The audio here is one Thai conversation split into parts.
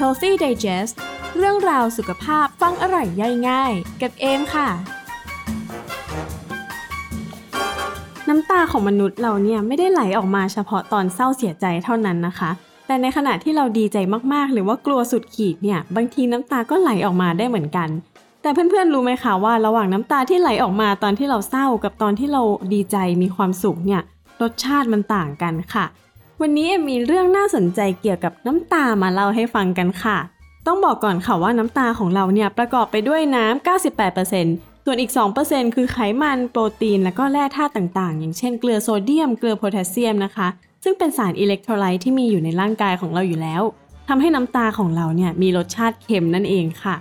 Healthy Digest เรื่องราวสุขภาพฟังอร่อยย่อยง่าย กับเอมค่ะ น้ำตาของมนุษย์เราเนี่ยไม่ได้ไหลออกมาเฉพาะตอนเศร้าเสียใจเท่านั้นนะคะ แต่ในขณะที่เราดีใจมากๆ หรือว่ากลัวสุดขีดเนี่ย บางทีน้ำตาก็ไหลออกมาได้เหมือนกัน แต่เพื่อนๆรู้ไหมคะว่าระหว่างน้ำตาที่ไหลออกมาตอนที่เราเศร้ากับตอนที่เราดีใจมีความสุขเนี่ยรสชาติมันต่างกันค่ะ วันนี้มมีเรื่องน่าสนใจเกี่ยวกับน้ำตามาเล่าให้ฟังกันค่ะ ต้องบอกก่อนค่ะว่าน้ำตาของเราเนี่ยประกอบไปด้วยน้ำ 98%ส่วนอีก 2%คือไขมันโปรตีน และก็แร่ธาตุต่างๆ อย่างเช่นเกลือโซเดียม เกลือโพแทสเซียมนะคะ ซึ่งเป็นสารอิเล็กโทรไลต์ที่มีอยู่ในร่างกายของเราอยู่แล้วทำให้น้ำตาของเราเนี่ยมีรสชาติเค็มนั่นเองค่ะ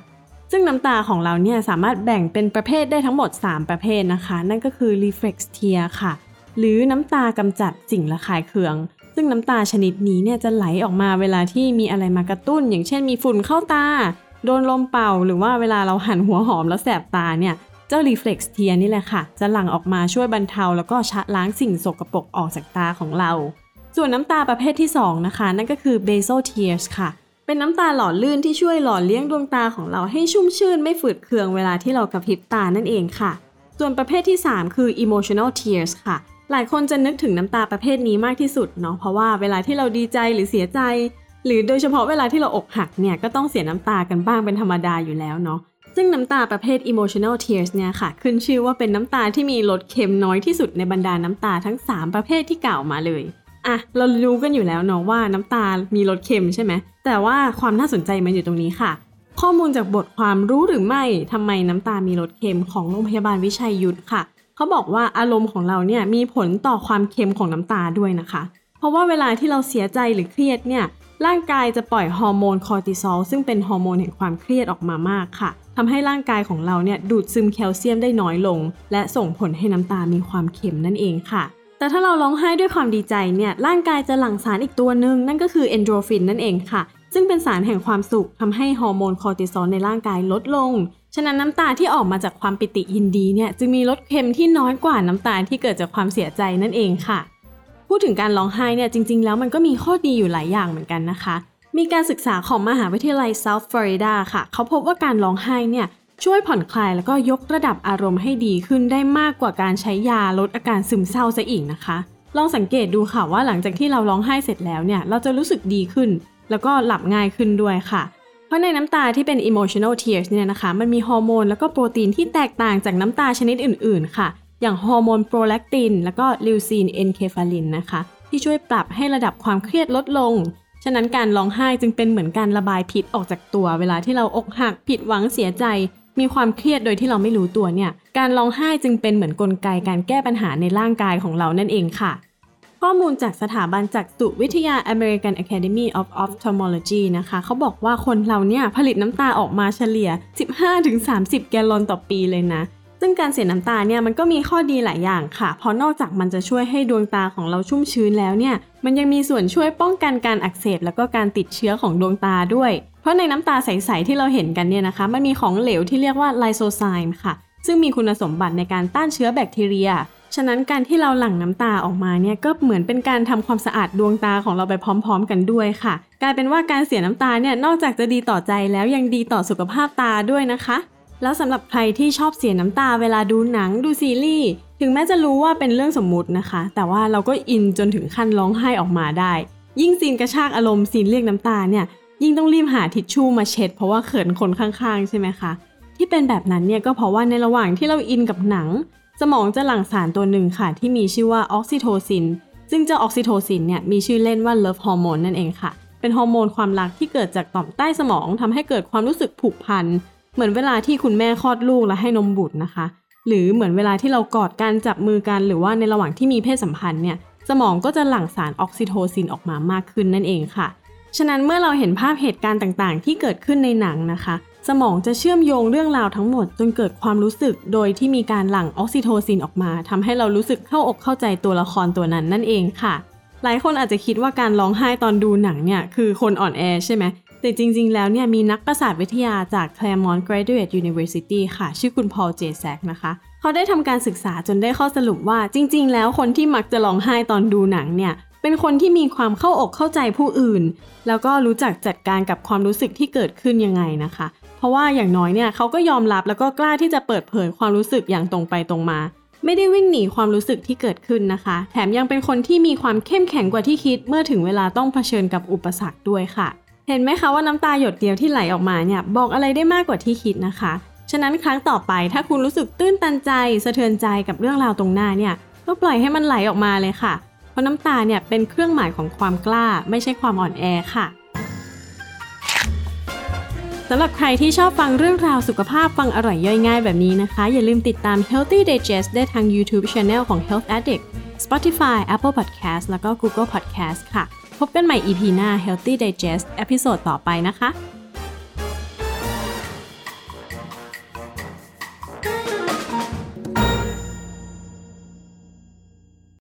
ซึ่งน้ำตาของเราเนี่ยสามารถแบ่งเป็นประเภทได้ทั้งหมด 3 ประเภทนะคะ นั่นก็คือ reflex tear ค่ะ หรือน้ำตากำจัดสิ่งระคายเคือง ซึ่งน้ำตาชนิดนี้เนี่ยจะไหลออกมาเวลาที่มีอะไรมากระตุ้น อย่างเช่นมีฝุ่นเข้าตา โดนลมเป่า หรือว่าเวลาเราหันหัวหอมแล้วแสบตาเนี่ยเจ้า reflex tear นี่แหละค่ะ จะหลั่งออกมาช่วยบรรเทา แล้วก็ชะล้างสิ่งสกปรกออกจากตาของเรา ส่วนน้ำตาประเภทที่ 2 นะคะ นั่นก็คือ basal tears ค่ะ เป็นน้ำตาหล่อลื่นที่ช่วยหล่อเลี้ยงดวงตาของเราให้ชุ่มชื่นไม่ฝืดเคืองเวลาที่เรากระพริบตานั่นเองค่ะ ส่วนประเภทที่ 3 คือ emotional tears ค่ะ หลายคนจะนึกถึงน้ำตาประเภทนี้มากที่สุดเนาะเพราะว่าเวลาที่เราดีใจหรือเสียใจ หรือโดยเฉพาะเวลาที่เราอกหักเนี่ยก็ต้องเสียน้ำตากันบ้างเป็นธรรมดาอยู่แล้วเนาะซึ่งน้ำตาประเภท emotional tears เนี่ยค่ะ ขึ้นชื่อว่าเป็นน้ำตาที่มีรสเค็มน้อยที่สุดในบรรดาน้ำตาทั้ง 3 ประเภทที่กล่าวมาเลยอะเรารู้กันอยู่แล้วเนาะว่าน้ำตามีรสเค็มใช่ไหมแต่ว่าความน่าสนใจมันอยู่ตรงนี้ค่ะ ข้อมูลจากบทความรู้หรือไม่ทำไมน้ำตามีรสเค็มของโรงพยาบาลวิชัยยุทธค่ะ เขาบอกว่าอารมณ์ของเราเนี่ยมีผลต่อความเค็มของน้ำตาด้วยนะคะ เพราะว่าเวลาที่เราเสียใจหรือเครียดเนี่ยร่างกายจะปล่อยฮอร์โมนคอร์ติซอลซึ่งเป็นฮอร์โมนแห่งความเครียดออกมามากค่ะทำให้ร่างกายของเราเนี่ยดูดซึมแคลเซียมได้น้อยลง และส่งผลให้น้ำตามีความเค็มนั่นเองค่ะ แต่ถ้าเราร้องไห้ด้วยความดีใจเนี่ยร่างกายจะหลั่งสารอีกตัวหนึ่งนั่นก็คือเอนดอร์ฟินนั่นเองค่ะซึ่งเป็นสารแห่งความสุขทำให้ฮอร์โมนคอร์ติซอลในร่างกายลดลง ฉะนั้นน้ำตาที่ออกมาจากความปิติยินดีเนี่ยจึงมีรสเค็มที่น้อยกว่าน้ำตาที่เกิดจากความเสียใจนั่นเองค่ะ พูดถึงการร้องไห้เนี่ยจริง ๆ แล้วมันก็มีข้อดีอยู่หลายอย่างเหมือนกันนะคะ มีการศึกษาของมหาวิทยาลัย South Florida ค่ะ เขาพบว่าการร้องไห้เนี่ยช่วยผ่อนคลายแล้วก็ยกระดับอารมณ์ให้ดีขึ้นได้มากกว่าการใช้ยาลดอาการซึมเศร้าซะอีกนะคะ ลองสังเกตดูค่ะว่าหลังจากที่เราร้องไห้เสร็จแล้วเนี่ยเราจะรู้สึกดีขึ้น แล้วก็หลับง่ายขึ้นด้วยค่ะ เพราะในน้ำตาที่เป็น emotional tears เนี่ยนะคะ มันมีฮอร์โมนแล้วก็โปรตีนที่แตกต่างจากน้ำตาชนิดอื่น ๆ ค่ะ อย่างฮอร์โมนโปรแลคติน แล้วก็ leucine enkephalin นะคะ ที่ช่วยปรับให้ระดับความเครียดลดลง ฉะนั้นการร้องไห้จึงเป็นเหมือนการระบายพิษออกจากตัว เวลาที่เราอกหักผิดหวังเสียใจ มีความเครียดโดยที่เราไม่รู้ตัวเนี่ย การร้องไห้จึงเป็นเหมือนกลไกการแก้ปัญหาในร่างกายของเรานั่นเองค่ะ ข้อมูลจากสถาบันจักษุวิทยา American Academy of Ophthalmology นะคะ เขาบอกว่าคนเราเนี่ยผลิตน้ำตาออกมาเฉลี่ย 15-30 แกลลอนต่อปีเลยนะ ซึ่งการเสียน้ำตาเนี่ยมันก็มีข้อดีหลายอย่างค่ะ เพราะนอกจากมันจะช่วยให้ดวงตาของเราชุ่มชื้นแล้วเนี่ย มันยังมีส่วนช่วยป้องกันการอักเสบแล้วก็การติดเชื้อของดวงตาด้วย เพราะในน้ำตาใสๆที่เราเห็นกันเนี่ยนะคะ มันมีของเหลวที่เรียกว่าไลโซไซม์ค่ะ ซึ่งมีคุณสมบัติในการต้านเชื้อแบคทีเรีย ฉะนั้นการที่เราหลั่งน้ำตาออกมาเนี่ยก็เหมือนเป็นการทำความสะอาดดวงตาของเราไปพร้อม ๆ กันด้วยค่ะ กลายเป็นว่าการเสียน้ำตาเนี่ยนอกจากจะดีต่อใจแล้วยังดีต่อสุขภาพตาด้วยนะคะ แล้วสำหรับใครที่ชอบเสียน้ำตาเวลาดูหนังดูซีรีส์ถึงแม้จะรู้ว่าเป็นเรื่องสมมุตินะคะ แต่ว่าเราก็อินจนถึงขั้นร้องไห้ออกมาได้ ยิ่งซีนกระชากอารมณ์ซีนเรียกน้ำตาเนี่ยยิ่งต้องรีบหาทิชชู่มาเช็ด เพราะว่าเขินคนข้างๆ ใช่ไหมคะที่เป็นแบบนั้นเนี่ยก็เพราะว่าในระหว่างที่เราอินกับหนัง สมองจะหลั่งสารตัวหนึ่งค่ะ ที่มีชื่อว่าออกซิโทซิน ซึ่งเจ้าออกซิโทซินเนี่ยมีชื่อเล่นว่า love hormone นั่นเองค่ะ เป็นฮอร์โมนความรักที่เกิดจากต่อมใต้สมองทำให้เกิดความรู้สึกผูกพัน เหมือนเวลาที่คุณแม่คลอดลูกและให้นมบุตรนะคะ หรือเหมือนเวลาที่เรากอดกันจับมือกัน หรือว่าในระหว่างที่มีเพศสัมพันธ์เนี่ยสมองก็จะหลั่งสารออกซิโทซินออกมามากขึ้นนั่นเองค่ะ ฉะนั้นเมื่อเราเห็นภาพเหตุการณ์ต่างๆ ที่เกิดขึ้นในหนังนะคะ สมองจะเชื่อมโยงเรื่องราวทั้งหมดจนเกิดความรู้สึก โดยที่มีการหลั่งออกซิโทซินออกมาทำให้เรารู้สึกเข้าอกเข้าใจตัวละครตัวนั้นนั่นเองค่ะ หลายคนอาจจะคิดว่าการร้องไห้ตอนดูหนังเนี่ยคือคนอ่อนแอใช่ไหมแต่จริงๆ แล้วเนี่ยมีนักประสาทวิทยาจาก Claremont Graduate University ค่ะ ชื่อคุณพอลเจแซกนะคะ เขาได้ทำการศึกษาจนได้ข้อสรุปว่าจริง ๆ แล้วคนที่มักจะร้องไห้ตอนดูหนังเนี่ยเป็นคนที่มีความเข้าอกเข้าใจผู้อื่น แล้วก็รู้จักจัดการกับความรู้สึกที่เกิดขึ้นยังไงนะคะ ราะว่าอย่างน้อยเนี่ยเขาก็ยอมรับแล้วก็กล้าที่จะเปิดเผยความรู้สึกอย่างตรงไปตรงมา ไม่ได้วิ่งหนีความรู้สึกที่เกิดขึ้นนะคะ แถมยังเป็นคนที่มีความเข้มแข็งกว่าที่คิด เมื่อถึงเวลาต้องเผชิญกับอุปสรรคด้วยค่ะ เห็นไหมคะว่าน้ำตาหยดเดียวที่ไหลออกมาเนี่ยบอกอะไรได้มากกว่าที่คิดนะคะ ฉะนั้นครั้งต่อไปถ้าคุณรู้สึกตื้นตันใจ สะเทือนใจกับเรื่องราวตรงหน้าเนี่ยก็ปล่อยให้มันไหลออกมาเลยค่ะ เพราะน้ำตาเนี่ยเป็นเครื่องหมายของความกล้า ไม่ใช่ความอ่อนแอค่ะ สำหรับใครที่ชอบฟังเรื่องราวสุขภาพฟังอร่อยย่อยง่ายแบบนี้นะคะ อย่าลืมติดตาม Healthy Digest ได้ทาง YouTube Channel ของ Health Addict Spotify Apple Podcast แล้วก็ Google Podcast ค่ะ พบกันใหม่ EP หน้า Healthy Digest ตอนต่อไปนะคะ